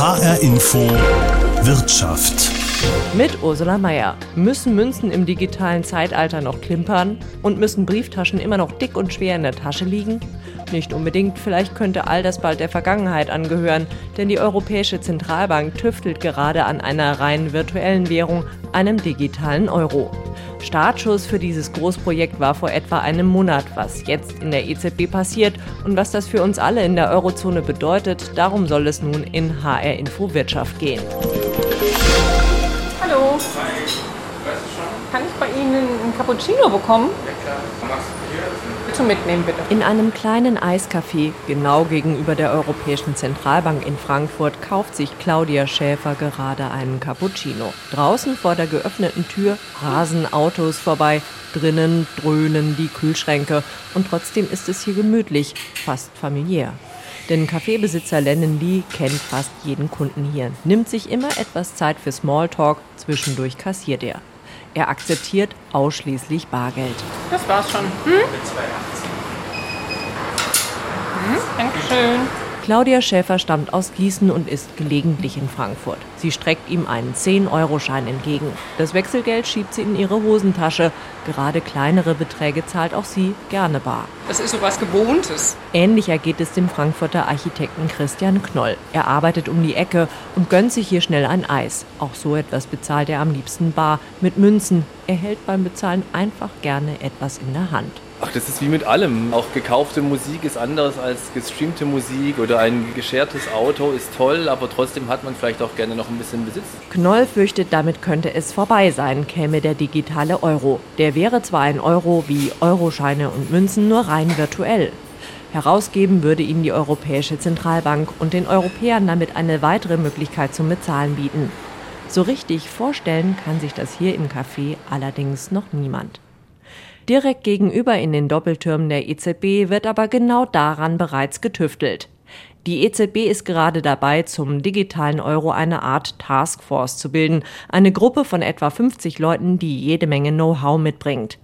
HR Info Wirtschaft. Mit Ursula Mayer. Müssen Münzen im digitalen Zeitalter noch klimpern? Und müssen Brieftaschen immer noch dick und schwer in der Tasche liegen? Nicht unbedingt, vielleicht könnte all das bald der Vergangenheit angehören, denn die Europäische Zentralbank tüftelt gerade an einer rein virtuellen Währung, einem digitalen Euro. Startschuss für dieses Großprojekt war vor etwa einem Monat. Was jetzt in der EZB passiert und was das für uns alle in der Eurozone bedeutet, darum soll es nun in HR Info Wirtschaft gehen. Hallo. Kann ich bei Ihnen einen Cappuccino bekommen? Bitte mitnehmen, bitte. In einem kleinen Eiscafé genau gegenüber der Europäischen Zentralbank in Frankfurt kauft sich Claudia Schäfer gerade einen Cappuccino. Draußen vor der geöffneten Tür rasen Autos vorbei, drinnen dröhnen die Kühlschränke und trotzdem ist es hier gemütlich, fast familiär. Denn Kaffeebesitzer Lennon Lee kennt fast jeden Kunden hier, nimmt sich immer etwas Zeit für Smalltalk, zwischendurch kassiert er. Er akzeptiert ausschließlich Bargeld. Das war's schon. Hm? Hm, Dankeschön. Claudia Schäfer stammt aus Gießen und ist gelegentlich in Frankfurt. Sie streckt ihm einen 10-Euro-Schein entgegen. Das Wechselgeld schiebt sie in ihre Hosentasche. Gerade kleinere Beträge zahlt auch sie gerne bar. Das ist so was Gewohntes. Ähnlich ergeht es dem Frankfurter Architekten Christian Knoll. Er arbeitet um die Ecke und gönnt sich hier schnell ein Eis. Auch so etwas bezahlt er am liebsten bar mit Münzen. Er hält beim Bezahlen einfach gerne etwas in der Hand. Ach, das ist wie mit allem. Auch gekaufte Musik ist anders als gestreamte Musik oder ein geschertes Auto ist toll, aber trotzdem hat man vielleicht auch gerne noch ein bisschen Besitz. Knoll fürchtet, damit könnte es vorbei sein, käme der digitale Euro. Der wäre zwar ein Euro wie Euroscheine und Münzen, nur rein virtuell. Herausgeben würde ihn die Europäische Zentralbank und den Europäern damit eine weitere Möglichkeit zum Bezahlen bieten. So richtig vorstellen kann sich das hier im Café allerdings noch niemand. Direkt gegenüber in den Doppeltürmen der EZB wird aber genau daran bereits getüftelt. Die EZB ist gerade dabei, zum digitalen Euro eine Art Taskforce zu bilden, eine Gruppe von etwa 50 Leuten, die jede Menge Know-how mitbringt.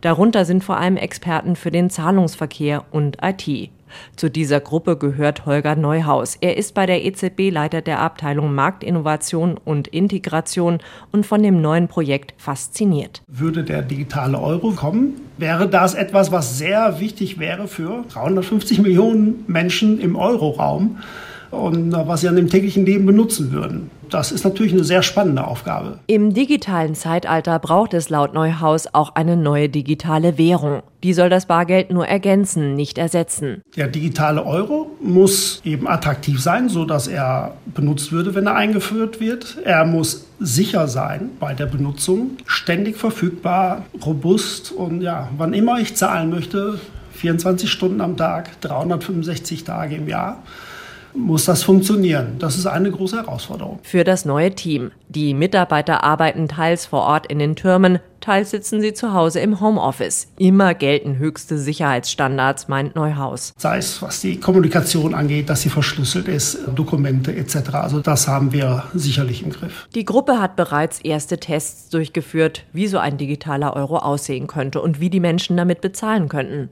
Darunter sind vor allem Experten für den Zahlungsverkehr und IT. Zu dieser Gruppe gehört Holger Neuhaus. Er ist bei der EZB Leiter der Abteilung Marktinnovation und Integration und von dem neuen Projekt fasziniert. Würde der digitale Euro kommen, wäre das etwas, was sehr wichtig wäre für 350 Millionen Menschen im Euroraum und äh, was sie an dem täglichen Leben benutzen würden. Das ist natürlich eine sehr spannende Aufgabe. Im digitalen Zeitalter braucht es laut Neuhaus auch eine neue digitale Währung. Die soll das Bargeld nur ergänzen, nicht ersetzen. Der digitale Euro muss eben attraktiv sein, so dass er benutzt würde, wenn er eingeführt wird. Er muss sicher sein bei der Benutzung, ständig verfügbar, robust und ja, wann immer ich zahlen möchte, 24 Stunden am Tag, 365 Tage im Jahr muss das funktionieren. Das ist eine große Herausforderung. Für das neue Team. Die Mitarbeiter arbeiten teils vor Ort in den Türmen, teils sitzen sie zu Hause im Homeoffice. Immer gelten höchste Sicherheitsstandards, meint Neuhaus. Sei es, was die Kommunikation angeht, dass sie verschlüsselt ist, Dokumente etc. Also das haben wir sicherlich im Griff. Die Gruppe hat bereits erste Tests durchgeführt, wie so ein digitaler Euro aussehen könnte und wie die Menschen damit bezahlen könnten.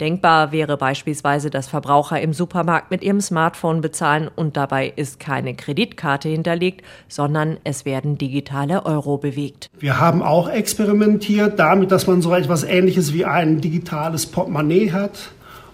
Denkbar wäre beispielsweise, dass Verbraucher im Supermarkt mit ihrem Smartphone bezahlen und dabei ist keine Kreditkarte hinterlegt, sondern es werden digitale Euro bewegt. Wir haben auch experimentiert damit, dass man so etwas Ähnliches wie ein digitales Portemonnaie hat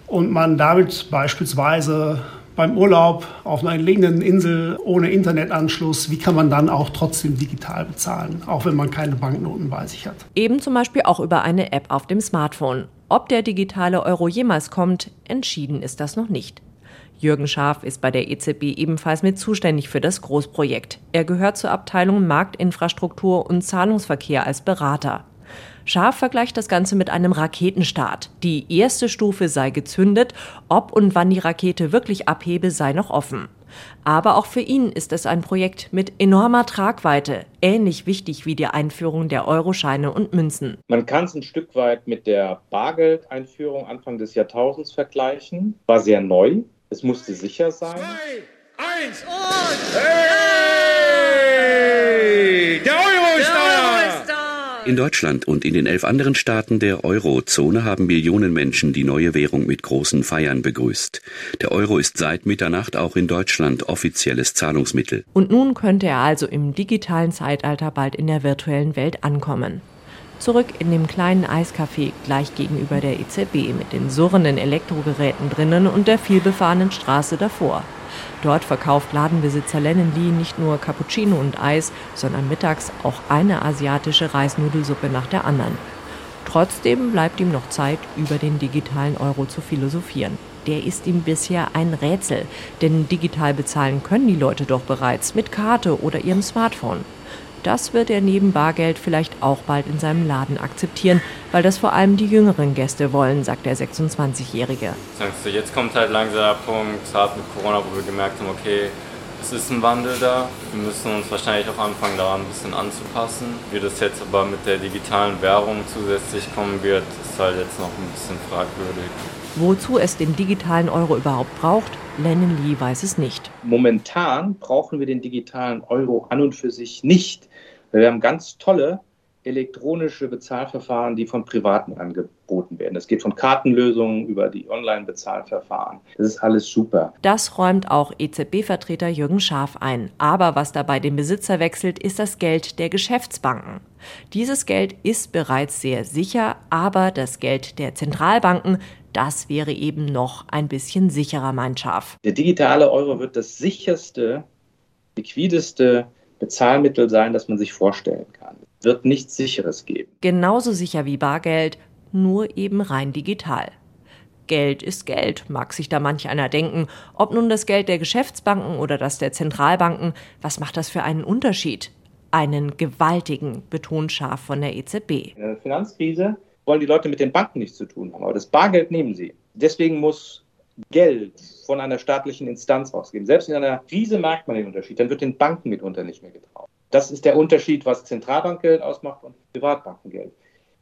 und man damit beispielsweise beim Urlaub auf einer entlegenen Insel ohne Internetanschluss, wie kann man dann auch trotzdem digital bezahlen, auch wenn man keine Banknoten bei sich hat? Eben zum Beispiel auch über eine App auf dem Smartphone. Ob der digitale Euro jemals kommt, entschieden ist das noch nicht. Jürgen Scharf ist bei der EZB ebenfalls mit zuständig für das Großprojekt. Er gehört zur Abteilung Marktinfrastruktur und Zahlungsverkehr als Berater. Scharf vergleicht das Ganze mit einem Raketenstart. Die erste Stufe sei gezündet, ob und wann die Rakete wirklich abhebe, sei noch offen. Aber auch für ihn ist es ein Projekt mit enormer Tragweite, ähnlich wichtig wie die Einführung der Euroscheine und Münzen. Man kann es ein Stück weit mit der Bargeldeinführung Anfang des Jahrtausends vergleichen. War sehr neu, es musste sicher sein. Zwei, eins und hey! Der Euro ist da! In Deutschland und in den elf anderen Staaten der Eurozone haben Millionen Menschen die neue Währung mit großen Feiern begrüßt. Der Euro ist seit Mitternacht auch in Deutschland offizielles Zahlungsmittel. Und nun könnte er also im digitalen Zeitalter bald in der virtuellen Welt ankommen. Zurück in dem kleinen Eiscafé gleich gegenüber der EZB mit den surrenden Elektrogeräten drinnen und der vielbefahrenen Straße davor. Dort verkauft Ladenbesitzer Lennon Lee nicht nur Cappuccino und Eis, sondern mittags auch eine asiatische Reisnudelsuppe nach der anderen. Trotzdem bleibt ihm noch Zeit, über den digitalen Euro zu philosophieren. Der ist ihm bisher ein Rätsel, denn digital bezahlen können die Leute doch bereits mit Karte oder ihrem Smartphone. Das wird er neben Bargeld vielleicht auch bald in seinem Laden akzeptieren, weil das vor allem die jüngeren Gäste wollen, sagt der 26-Jährige. Jetzt kommt halt langsam der Punkt, gerade mit Corona, wo wir gemerkt haben, okay, es ist ein Wandel da. Wir müssen uns wahrscheinlich auch anfangen, daran ein bisschen anzupassen. Wie das jetzt aber mit der digitalen Währung zusätzlich kommen wird, ist halt jetzt noch ein bisschen fragwürdig. Wozu es den digitalen Euro überhaupt braucht, Lennon Lee weiß es nicht. Momentan brauchen wir den digitalen Euro an und für sich nicht. Wir haben ganz tolle elektronische Bezahlverfahren, die von Privaten angeboten werden. Es geht von Kartenlösungen über die Online-Bezahlverfahren. Das ist alles super. Das räumt auch EZB-Vertreter Jürgen Schaaf ein. Aber was dabei den Besitzer wechselt, ist das Geld der Geschäftsbanken. Dieses Geld ist bereits sehr sicher, aber das Geld der Zentralbanken, das wäre eben noch ein bisschen sicherer, mein Schaf. Der digitale Euro wird das sicherste, liquideste Bezahlmittel sein, das man sich vorstellen kann. Es wird nichts Sicheres geben. Genauso sicher wie Bargeld, nur eben rein digital. Geld ist Geld, mag sich da manch einer denken. Ob nun das Geld der Geschäftsbanken oder das der Zentralbanken, was macht das für einen Unterschied? Einen gewaltigen, betont scharf von der EZB. In der Finanzkrise wollen die Leute mit den Banken nichts zu tun haben, aber das Bargeld nehmen sie. Deswegen muss Geld von einer staatlichen Instanz ausgeben. Selbst in einer Krise merkt man den Unterschied. Dann wird den Banken mitunter nicht mehr getraut. Das ist der Unterschied, was Zentralbankgeld ausmacht und Privatbankengeld.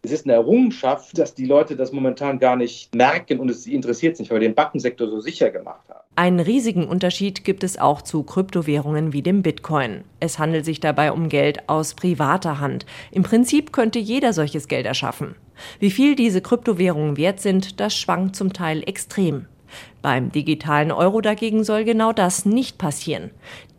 Es ist eine Errungenschaft, dass die Leute das momentan gar nicht merken und es sie interessiert nicht, weil wir den Bankensektor so sicher gemacht haben. Einen riesigen Unterschied gibt es auch zu Kryptowährungen wie dem Bitcoin. Es handelt sich dabei um Geld aus privater Hand. Im Prinzip könnte jeder solches Geld erschaffen. Wie viel diese Kryptowährungen wert sind, das schwankt zum Teil extrem. Beim digitalen Euro dagegen soll genau das nicht passieren.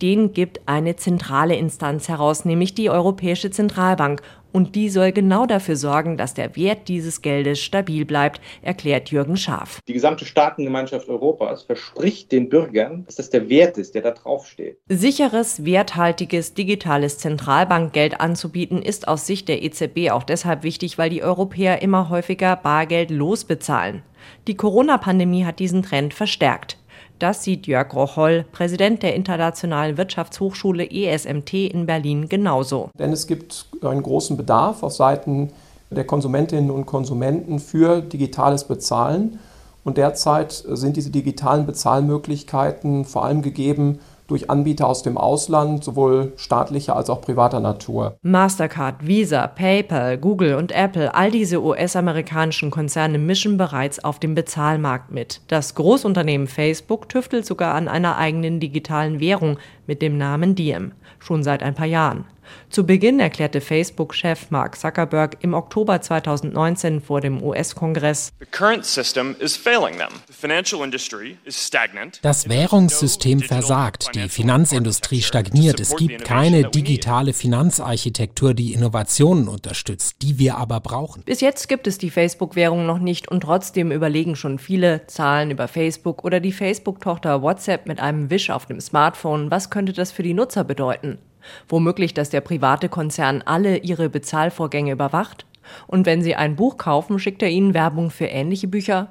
Den gibt eine zentrale Instanz heraus, nämlich die Europäische Zentralbank. Und die soll genau dafür sorgen, dass der Wert dieses Geldes stabil bleibt, erklärt Jürgen Schaaf. Die gesamte Staatengemeinschaft Europas verspricht den Bürgern, dass das der Wert ist, der da draufsteht. Sicheres, werthaltiges, digitales Zentralbankgeld anzubieten, ist aus Sicht der EZB auch deshalb wichtig, weil die Europäer immer häufiger Bargeld losbezahlen. Die Corona-Pandemie hat diesen Trend verstärkt. Das sieht Jörg Rocholl, Präsident der Internationalen Wirtschaftshochschule ESMT in Berlin, genauso. Denn es gibt einen großen Bedarf auf Seiten der Konsumentinnen und Konsumenten für digitales Bezahlen. Und derzeit sind diese digitalen Bezahlmöglichkeiten vor allem gegeben durch Anbieter aus dem Ausland, sowohl staatlicher als auch privater Natur. Mastercard, Visa, PayPal, Google und Apple, all diese US-amerikanischen Konzerne mischen bereits auf dem Bezahlmarkt mit. Das Großunternehmen Facebook tüftelt sogar an einer eigenen digitalen Währung mit dem Namen Diem, schon seit ein paar Jahren. Zu Beginn erklärte Facebook-Chef Mark Zuckerberg im Oktober 2019 vor dem US-Kongress, das Währungssystem versagt, die Finanzindustrie stagniert, es gibt keine digitale Finanzarchitektur, die Innovationen unterstützt, die wir aber brauchen. Bis jetzt gibt es die Facebook-Währung noch nicht und trotzdem überlegen schon viele Zahlen über Facebook oder die Facebook-Tochter WhatsApp mit einem Wisch auf dem Smartphone, was könnte das für die Nutzer bedeuten? Womöglich, dass der private Konzern alle ihre Bezahlvorgänge überwacht? Und wenn Sie ein Buch kaufen, schickt er Ihnen Werbung für ähnliche Bücher?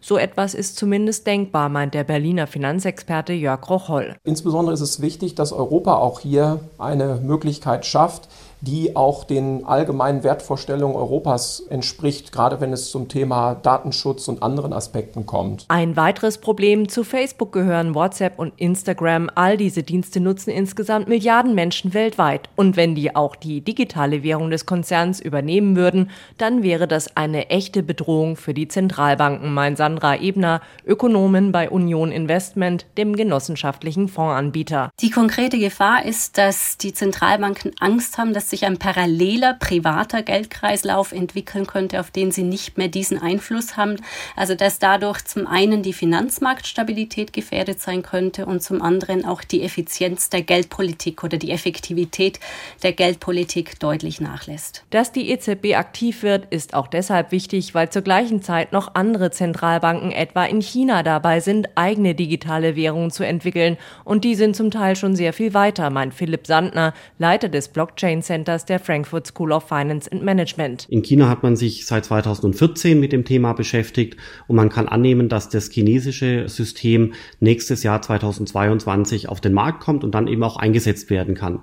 So etwas ist zumindest denkbar, meint der Berliner Finanzexperte Jörg Rocholl. Insbesondere ist es wichtig, dass Europa auch hier eine Möglichkeit schafft, die auch den allgemeinen Wertvorstellungen Europas entspricht, gerade wenn es zum Thema Datenschutz und anderen Aspekten kommt. Ein weiteres Problem zu Facebook gehören WhatsApp und Instagram. All diese Dienste nutzen insgesamt Milliarden Menschen weltweit. Und wenn die auch die digitale Währung des Konzerns übernehmen würden, dann wäre das eine echte Bedrohung für die Zentralbanken, meint Sandra Ebner, Ökonomin bei Union Investment, dem genossenschaftlichen Fondsanbieter. Die konkrete Gefahr ist, dass die Zentralbanken Angst haben, dass dass sich ein paralleler privater Geldkreislauf entwickeln könnte, auf den sie nicht mehr diesen Einfluss haben. Also dass dadurch zum einen die Finanzmarktstabilität gefährdet sein könnte und zum anderen auch die Effizienz der Geldpolitik oder die Effektivität der Geldpolitik deutlich nachlässt. Dass die EZB aktiv wird, ist auch deshalb wichtig, weil zur gleichen Zeit noch andere Zentralbanken etwa in China dabei sind, eigene digitale Währungen zu entwickeln. Und die sind zum Teil schon sehr viel weiter, meint Philipp Sandner, Leiter des Blockchain Centers der Frankfurt School of Finance and Management. In China hat man sich seit 2014 mit dem Thema beschäftigt und man kann annehmen, dass das chinesische System nächstes Jahr 2022 auf den Markt kommt und dann eben auch eingesetzt werden kann.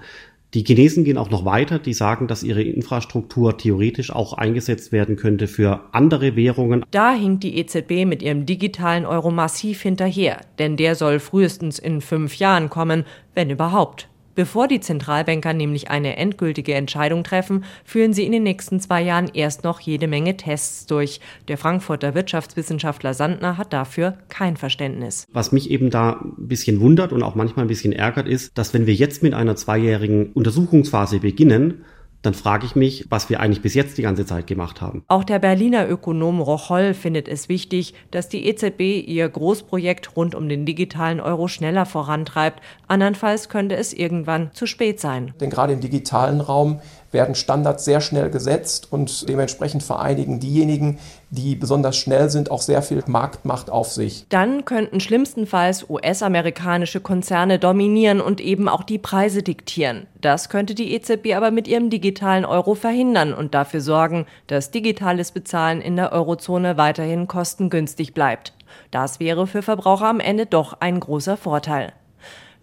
Die Chinesen gehen auch noch weiter. Die sagen, dass ihre Infrastruktur theoretisch auch eingesetzt werden könnte für andere Währungen. Da hinkt die EZB mit ihrem digitalen Euro massiv hinterher, denn der soll frühestens in fünf Jahren kommen, wenn überhaupt. Bevor die Zentralbanker nämlich eine endgültige Entscheidung treffen, führen sie in den nächsten zwei Jahren erst noch jede Menge Tests durch. Der Frankfurter Wirtschaftswissenschaftler Sandner hat dafür kein Verständnis. Was mich eben da ein bisschen wundert und auch manchmal ein bisschen ärgert, ist, dass wenn wir jetzt mit einer zweijährigen Untersuchungsphase beginnen, dann frage ich mich, was wir eigentlich bis jetzt die ganze Zeit gemacht haben. Auch der Berliner Ökonom Rocholl findet es wichtig, dass die EZB ihr Großprojekt rund um den digitalen Euro schneller vorantreibt. Andernfalls könnte es irgendwann zu spät sein. Denn gerade im digitalen Raum werden Standards sehr schnell gesetzt und dementsprechend vereinigen diejenigen, die besonders schnell sind, auch sehr viel Marktmacht auf sich. Dann könnten schlimmstenfalls US-amerikanische Konzerne dominieren und eben auch die Preise diktieren. Das könnte die EZB aber mit ihrem digitalen Euro verhindern und dafür sorgen, dass digitales Bezahlen in der Eurozone weiterhin kostengünstig bleibt. Das wäre für Verbraucher am Ende doch ein großer Vorteil.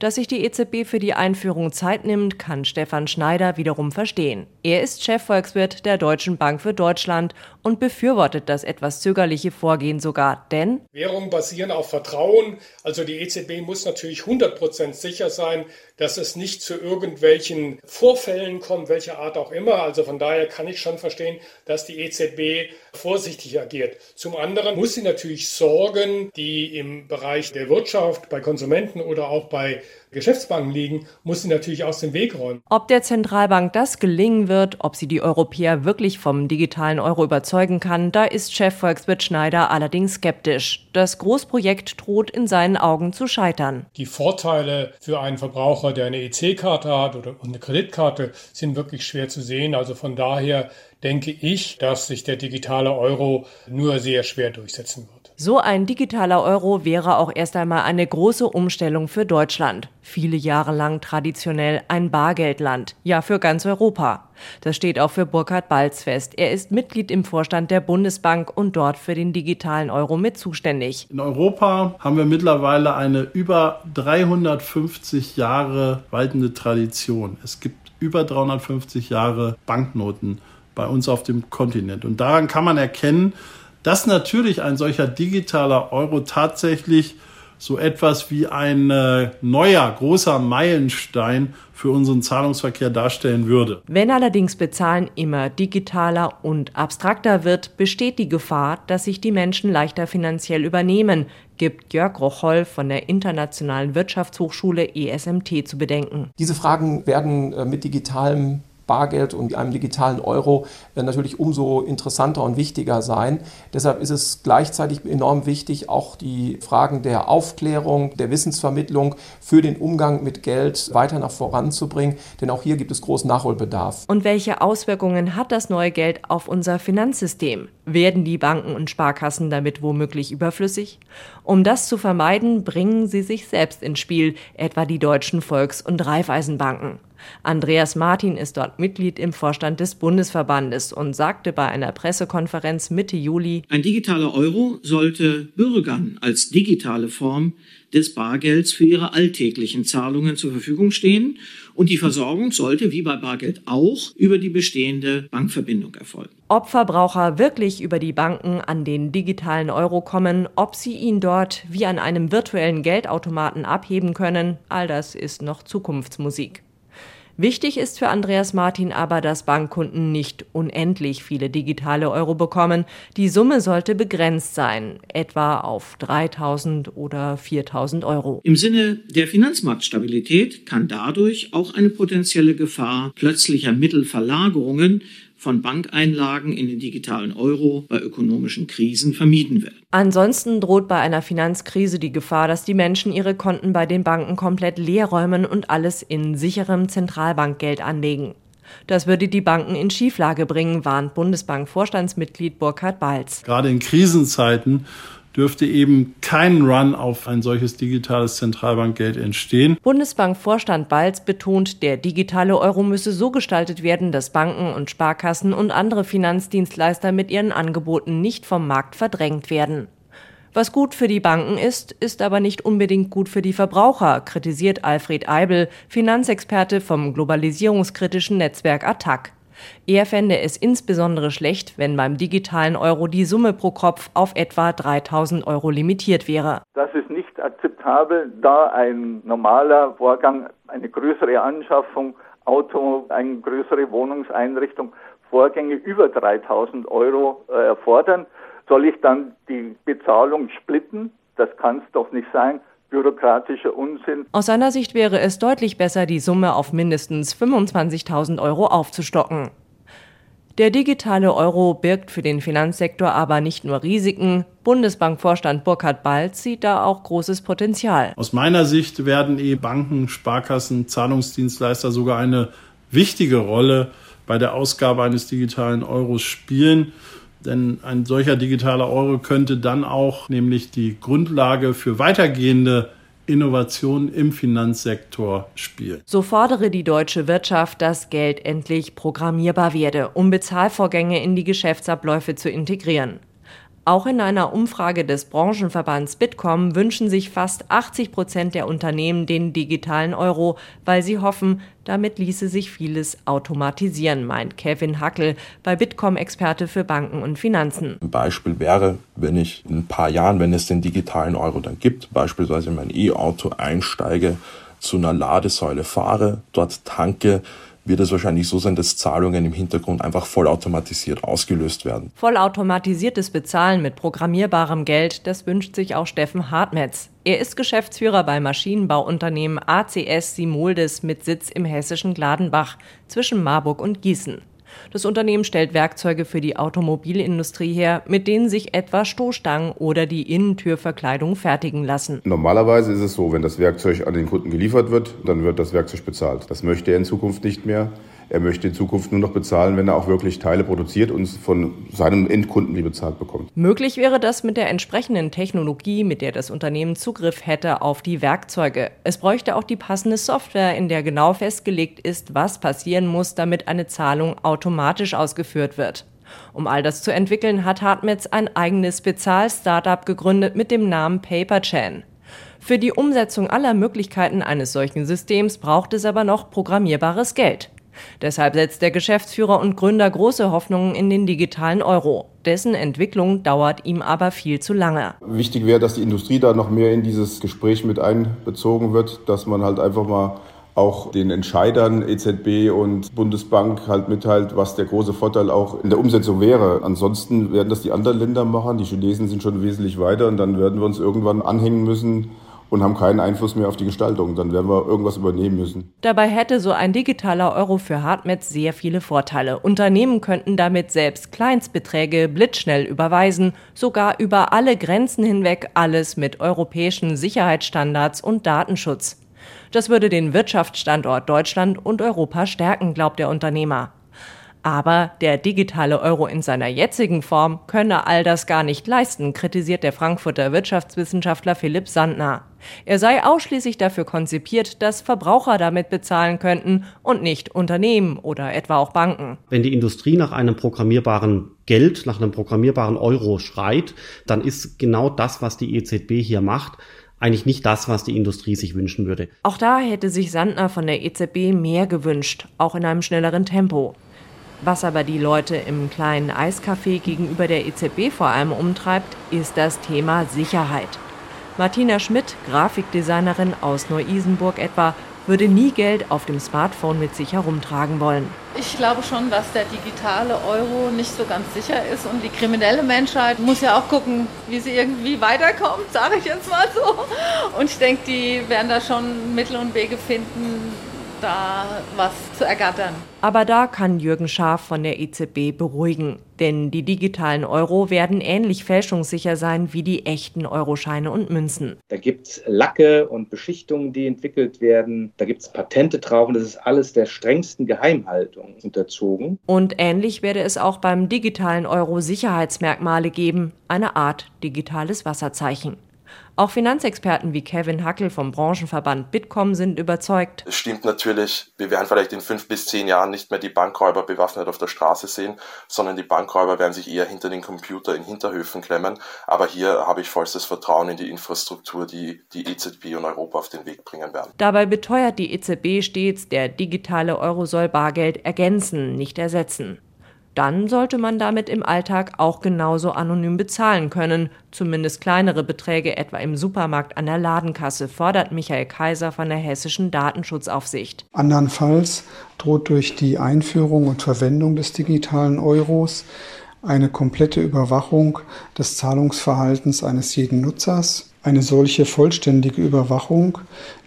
Dass sich die EZB für die Einführung Zeit nimmt, kann Stefan Schneider wiederum verstehen. Er ist Chefvolkswirt der Deutschen Bank für Deutschland und befürwortet das etwas zögerliche Vorgehen sogar, denn Währungen basieren auf Vertrauen, also die EZB muss natürlich 100% sicher sein, dass es nicht zu irgendwelchen Vorfällen kommt, welcher Art auch immer. Also von daher kann ich schon verstehen, dass die EZB vorsichtig agiert. Zum anderen muss sie natürlich Sorgen, die im Bereich der Wirtschaft, bei Konsumenten oder auch bei Geschäftsbanken liegen, muss sie natürlich aus dem Weg räumen. Ob der Zentralbank das gelingen wird, ob sie die Europäer wirklich vom digitalen Euro überzeugen kann, da ist Chefvolkswirt Schneider allerdings skeptisch. Das Großprojekt droht in seinen Augen zu scheitern. Die Vorteile für einen Verbraucher, der eine EC-Karte hat oder eine Kreditkarte, sind wirklich schwer zu sehen. Also von daher denke ich, dass sich der digitale Euro nur sehr schwer durchsetzen wird. So ein digitaler Euro wäre auch erst einmal eine große Umstellung für Deutschland. Viele Jahre lang traditionell ein Bargeldland. Ja, für ganz Europa. Das steht auch für Burkhard Balz fest. Er ist Mitglied im Vorstand der Bundesbank und dort für den digitalen Euro mit zuständig. In Europa haben wir mittlerweile eine über 350 Jahre waltende Tradition. Es gibt über 350 Jahre Banknoten bei uns auf dem Kontinent. Und daran kann man erkennen, dass natürlich ein solcher digitaler Euro tatsächlich so etwas wie ein äh, neuer großer Meilenstein für unseren Zahlungsverkehr darstellen würde. Wenn allerdings Bezahlen immer digitaler und abstrakter wird, besteht die Gefahr, dass sich die Menschen leichter finanziell übernehmen, gibt Jörg Rocholl von der Internationalen Wirtschaftshochschule ESMT zu bedenken. Diese Fragen werden äh, mit digitalem Bargeld und einem digitalen Euro äh, natürlich umso interessanter und wichtiger sein. Deshalb ist es gleichzeitig enorm wichtig, auch die Fragen der Aufklärung, der Wissensvermittlung für den Umgang mit Geld weiter nach voranzubringen, denn auch hier gibt es großen Nachholbedarf. Und welche Auswirkungen hat das neue Geld auf unser Finanzsystem? Werden die Banken und Sparkassen damit womöglich überflüssig? Um das zu vermeiden, bringen sie sich selbst ins Spiel, etwa die deutschen Volks- und Raiffeisenbanken. Andreas Martin ist dort Mitglied im Vorstand des Bundesverbandes und sagte bei einer Pressekonferenz Mitte Juli, ein digitaler Euro sollte Bürgern als digitale Form des Bargelds für ihre alltäglichen Zahlungen zur Verfügung stehen und die Versorgung sollte wie bei Bargeld auch über die bestehende Bankverbindung erfolgen. Ob Verbraucher wirklich über die Banken an den digitalen Euro kommen, ob sie ihn dort wie an einem virtuellen Geldautomaten abheben können, all das ist noch Zukunftsmusik. Wichtig ist für Andreas Martin aber, dass Bankkunden nicht unendlich viele digitale Euro bekommen. Die Summe sollte begrenzt sein, etwa auf 3000 oder 4000 Euro. Im Sinne der Finanzmarktstabilität kann dadurch auch eine potenzielle Gefahr plötzlicher Mittelverlagerungen von Bankeinlagen in den digitalen Euro bei ökonomischen Krisen vermieden werden. Ansonsten droht bei einer Finanzkrise die Gefahr, dass die Menschen ihre Konten bei den Banken komplett leer räumen und alles in sicherem Zentralbankgeld anlegen. Das würde die Banken in Schieflage bringen, warnt Bundesbank-Vorstandsmitglied Burkhard Balz. Gerade in Krisenzeiten dürfte eben kein Run auf ein solches digitales Zentralbankgeld entstehen. Bundesbank-Vorstand Balz betont, der digitale Euro müsse so gestaltet werden, dass Banken und Sparkassen und andere Finanzdienstleister mit ihren Angeboten nicht vom Markt verdrängt werden. Was gut für die Banken ist, ist aber nicht unbedingt gut für die Verbraucher, kritisiert Alfred Eibel, Finanzexperte vom globalisierungskritischen Netzwerk Attac. Er fände es insbesondere schlecht, wenn beim digitalen Euro die Summe pro Kopf auf etwa 3000 Euro limitiert wäre. Das ist nicht akzeptabel, da ein normaler Vorgang, eine größere Anschaffung, Auto, eine größere Wohnungseinrichtung, Vorgänge über 3000 Euro äh, erfordern. Soll ich dann die Bezahlung splitten? Das kann es doch nicht sein bürokratischer Unsinn. Aus seiner Sicht wäre es deutlich besser, die Summe auf mindestens 25.000 Euro aufzustocken. Der digitale Euro birgt für den Finanzsektor aber nicht nur Risiken. Bundesbankvorstand Burkhard Balz sieht da auch großes Potenzial. Aus meiner Sicht werden eh Banken, Sparkassen, Zahlungsdienstleister sogar eine wichtige Rolle bei der Ausgabe eines digitalen Euros spielen. Denn ein solcher digitaler Euro könnte dann auch nämlich die Grundlage für weitergehende Innovationen im Finanzsektor spielen. So fordere die deutsche Wirtschaft, dass Geld endlich programmierbar werde, um Bezahlvorgänge in die Geschäftsabläufe zu integrieren. Auch in einer Umfrage des Branchenverbands Bitkom wünschen sich fast 80 Prozent der Unternehmen den digitalen Euro, weil sie hoffen, damit ließe sich vieles automatisieren, meint Kevin Hackel, bei Bitkom Experte für Banken und Finanzen. Ein Beispiel wäre, wenn ich in ein paar Jahren, wenn es den digitalen Euro dann gibt, beispielsweise in mein E-Auto einsteige, zu einer Ladesäule fahre, dort tanke, wird es wahrscheinlich so sein, dass Zahlungen im Hintergrund einfach vollautomatisiert ausgelöst werden. Vollautomatisiertes Bezahlen mit programmierbarem Geld, das wünscht sich auch Steffen Hartmetz. Er ist Geschäftsführer bei Maschinenbauunternehmen ACS Simoldes mit Sitz im hessischen Gladenbach zwischen Marburg und Gießen. Das Unternehmen stellt Werkzeuge für die Automobilindustrie her, mit denen sich etwa Stoßstangen oder die Innentürverkleidung fertigen lassen. Normalerweise ist es so, wenn das Werkzeug an den Kunden geliefert wird, dann wird das Werkzeug bezahlt. Das möchte er in Zukunft nicht mehr. Er möchte in Zukunft nur noch bezahlen, wenn er auch wirklich Teile produziert und von seinem Endkunden die bezahlt bekommt. Möglich wäre das mit der entsprechenden Technologie, mit der das Unternehmen Zugriff hätte auf die Werkzeuge. Es bräuchte auch die passende Software, in der genau festgelegt ist, was passieren muss, damit eine Zahlung automatisch ausgeführt wird. Um all das zu entwickeln, hat Hartmetz ein eigenes Spezial-Startup gegründet mit dem Namen Paperchain. Für die Umsetzung aller Möglichkeiten eines solchen Systems braucht es aber noch programmierbares Geld. Deshalb setzt der Geschäftsführer und Gründer große Hoffnungen in den digitalen Euro. Dessen Entwicklung dauert ihm aber viel zu lange. Wichtig wäre, dass die Industrie da noch mehr in dieses Gespräch mit einbezogen wird, dass man halt einfach mal auch den Entscheidern EZB und Bundesbank halt mitteilt, was der große Vorteil auch in der Umsetzung wäre. Ansonsten werden das die anderen Länder machen. Die Chinesen sind schon wesentlich weiter und dann werden wir uns irgendwann anhängen müssen und haben keinen Einfluss mehr auf die Gestaltung. Dann werden wir irgendwas übernehmen müssen. Dabei hätte so ein digitaler Euro für Hartmetz sehr viele Vorteile. Unternehmen könnten damit selbst Kleinstbeträge blitzschnell überweisen, sogar über alle Grenzen hinweg, alles mit europäischen Sicherheitsstandards und Datenschutz. Das würde den Wirtschaftsstandort Deutschland und Europa stärken, glaubt der Unternehmer. Aber der digitale Euro in seiner jetzigen Form könne all das gar nicht leisten, kritisiert der Frankfurter Wirtschaftswissenschaftler Philipp Sandner. Er sei ausschließlich dafür konzipiert, dass Verbraucher damit bezahlen könnten und nicht Unternehmen oder etwa auch Banken. Wenn die Industrie nach einem programmierbaren Geld, nach einem programmierbaren Euro schreit, dann ist genau das, was die EZB hier macht, eigentlich nicht das, was die Industrie sich wünschen würde. Auch da hätte sich Sandner von der EZB mehr gewünscht, auch in einem schnelleren Tempo. Was aber die Leute im kleinen Eiscafé gegenüber der EZB vor allem umtreibt, ist das Thema Sicherheit. Martina Schmidt, Grafikdesignerin aus Neu-Isenburg etwa, würde nie Geld auf dem Smartphone mit sich herumtragen wollen. Ich glaube schon, dass der digitale Euro nicht so ganz sicher ist und die kriminelle Menschheit muss ja auch gucken, wie sie irgendwie weiterkommt, sage ich jetzt mal so. Und ich denke, die werden da schon Mittel und Wege finden, da was zu ergattern. Aber da kann Jürgen Schaaf von der EZB beruhigen. Denn die digitalen Euro werden ähnlich fälschungssicher sein wie die echten Euroscheine und Münzen. Da gibt es Lacke und Beschichtungen, die entwickelt werden. Da gibt es Patente drauf und das ist alles der strengsten Geheimhaltung unterzogen. Und ähnlich werde es auch beim digitalen Euro Sicherheitsmerkmale geben. Eine Art digitales Wasserzeichen. Auch Finanzexperten wie Kevin Hackel vom Branchenverband Bitkom sind überzeugt. Es stimmt natürlich, wir werden vielleicht in fünf bis zehn Jahren nicht mehr die Bankräuber bewaffnet auf der Straße sehen, sondern die Bankräuber werden sich eher hinter den Computer in Hinterhöfen klemmen. Aber hier habe ich vollstes Vertrauen in die Infrastruktur, die die EZB und Europa auf den Weg bringen werden. Dabei beteuert die EZB stets, der digitale Euro soll Bargeld ergänzen, nicht ersetzen dann sollte man damit im Alltag auch genauso anonym bezahlen können. Zumindest kleinere Beträge, etwa im Supermarkt an der Ladenkasse, fordert Michael Kaiser von der Hessischen Datenschutzaufsicht. Andernfalls droht durch die Einführung und Verwendung des digitalen Euros eine komplette Überwachung des Zahlungsverhaltens eines jeden Nutzers. Eine solche vollständige Überwachung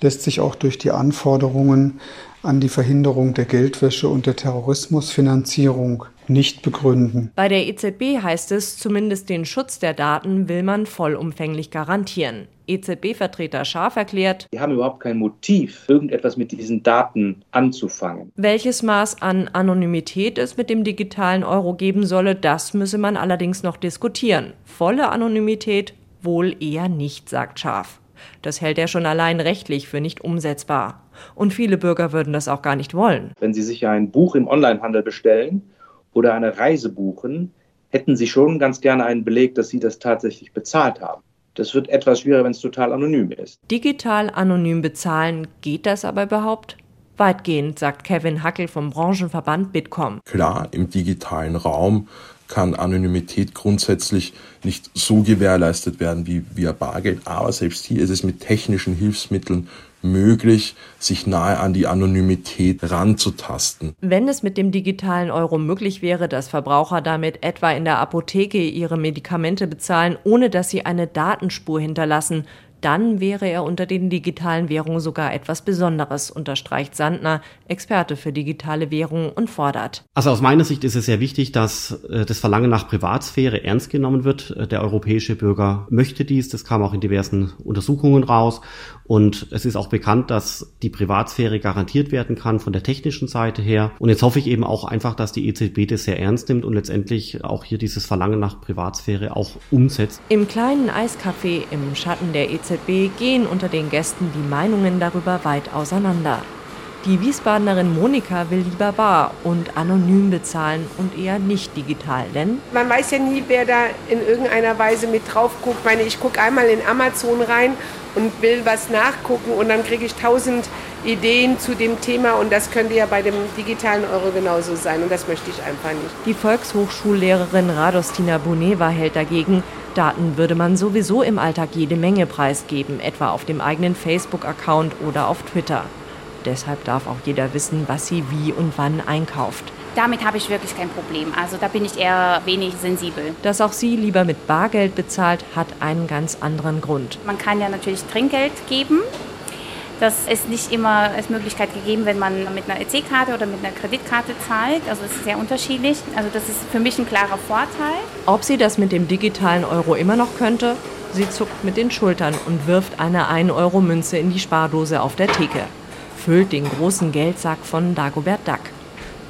lässt sich auch durch die Anforderungen an die Verhinderung der Geldwäsche und der Terrorismusfinanzierung nicht begründen. Bei der EZB heißt es, zumindest den Schutz der Daten will man vollumfänglich garantieren. EZB-Vertreter Scharf erklärt, wir haben überhaupt kein Motiv, irgendetwas mit diesen Daten anzufangen. Welches Maß an Anonymität es mit dem digitalen Euro geben solle, das müsse man allerdings noch diskutieren. Volle Anonymität wohl eher nicht, sagt Scharf. Das hält er schon allein rechtlich für nicht umsetzbar. Und viele Bürger würden das auch gar nicht wollen. Wenn Sie sich ein Buch im Onlinehandel bestellen oder eine Reise buchen, hätten Sie schon ganz gerne einen Beleg, dass Sie das tatsächlich bezahlt haben. Das wird etwas schwieriger, wenn es total anonym ist. Digital anonym bezahlen, geht das aber überhaupt? Weitgehend, sagt Kevin Hackel vom Branchenverband Bitkom. Klar, im digitalen Raum kann Anonymität grundsätzlich nicht so gewährleistet werden wie via Bargeld, aber selbst hier ist es mit technischen Hilfsmitteln möglich, sich nahe an die Anonymität ranzutasten. Wenn es mit dem digitalen Euro möglich wäre, dass Verbraucher damit etwa in der Apotheke ihre Medikamente bezahlen, ohne dass sie eine Datenspur hinterlassen, dann wäre er unter den digitalen Währungen sogar etwas Besonderes, unterstreicht Sandner, Experte für digitale Währungen und fordert. Also aus meiner Sicht ist es sehr wichtig, dass äh, das Verlangen nach Privatsphäre ernst genommen wird. Äh, der europäische Bürger möchte dies, das kam auch in diversen Untersuchungen raus. Und es ist auch bekannt, dass die Privatsphäre garantiert werden kann von der technischen Seite her. Und jetzt hoffe ich eben auch einfach, dass die EZB das sehr ernst nimmt und letztendlich auch hier dieses Verlangen nach Privatsphäre auch umsetzt. Im kleinen Eiscafé im Schatten der EZB gehen unter den Gästen die Meinungen darüber weit auseinander. Die Wiesbadenerin Monika will lieber bar und anonym bezahlen und eher nicht digital, denn man weiß ja nie, wer da in irgendeiner Weise mit drauf guckt. Ich meine, ich gucke einmal in Amazon rein und will was nachgucken und dann kriege ich tausend Ideen zu dem Thema und das könnte ja bei dem digitalen Euro genauso sein und das möchte ich einfach nicht. Die Volkshochschullehrerin Radostina Buneva hält dagegen, Daten würde man sowieso im Alltag jede Menge preisgeben, etwa auf dem eigenen Facebook-Account oder auf Twitter. Deshalb darf auch jeder wissen, was sie wie und wann einkauft. Damit habe ich wirklich kein Problem. Also da bin ich eher wenig sensibel. Dass auch sie lieber mit Bargeld bezahlt, hat einen ganz anderen Grund. Man kann ja natürlich Trinkgeld geben. Das ist nicht immer als Möglichkeit gegeben, wenn man mit einer EC-Karte oder mit einer Kreditkarte zahlt. Also es ist sehr unterschiedlich. Also das ist für mich ein klarer Vorteil. Ob sie das mit dem digitalen Euro immer noch könnte? Sie zuckt mit den Schultern und wirft eine 1-Euro-Münze in die Spardose auf der Theke füllt den großen Geldsack von Dagobert Duck.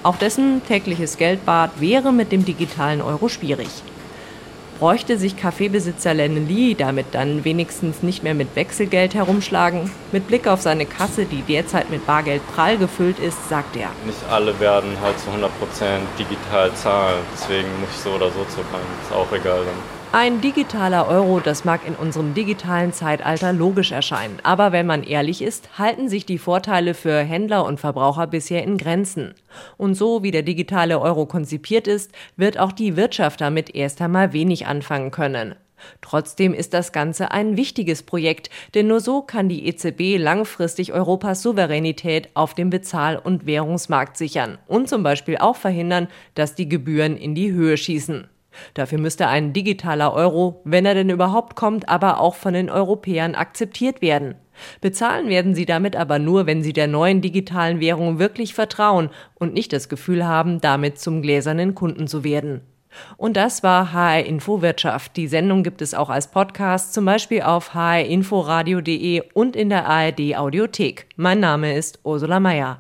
Auch dessen tägliches Geldbad wäre mit dem digitalen Euro schwierig. Bräuchte sich Kaffeebesitzer Lenny Lee damit dann wenigstens nicht mehr mit Wechselgeld herumschlagen? Mit Blick auf seine Kasse, die derzeit mit Bargeld prall gefüllt ist, sagt er. Nicht alle werden halt zu 100% digital zahlen, deswegen muss ich so oder so zuckern, ist auch egal dann. Ein digitaler Euro, das mag in unserem digitalen Zeitalter logisch erscheinen, aber wenn man ehrlich ist, halten sich die Vorteile für Händler und Verbraucher bisher in Grenzen. Und so wie der digitale Euro konzipiert ist, wird auch die Wirtschaft damit erst einmal wenig anfangen können. Trotzdem ist das Ganze ein wichtiges Projekt, denn nur so kann die EZB langfristig Europas Souveränität auf dem Bezahl- und Währungsmarkt sichern und zum Beispiel auch verhindern, dass die Gebühren in die Höhe schießen. Dafür müsste ein digitaler Euro, wenn er denn überhaupt kommt, aber auch von den Europäern akzeptiert werden. Bezahlen werden sie damit aber nur, wenn sie der neuen digitalen Währung wirklich vertrauen und nicht das Gefühl haben, damit zum gläsernen Kunden zu werden. Und das war HR Info Wirtschaft. Die Sendung gibt es auch als Podcast, zum Beispiel auf hrinforadio.de und in der ARD Audiothek. Mein Name ist Ursula Mayer.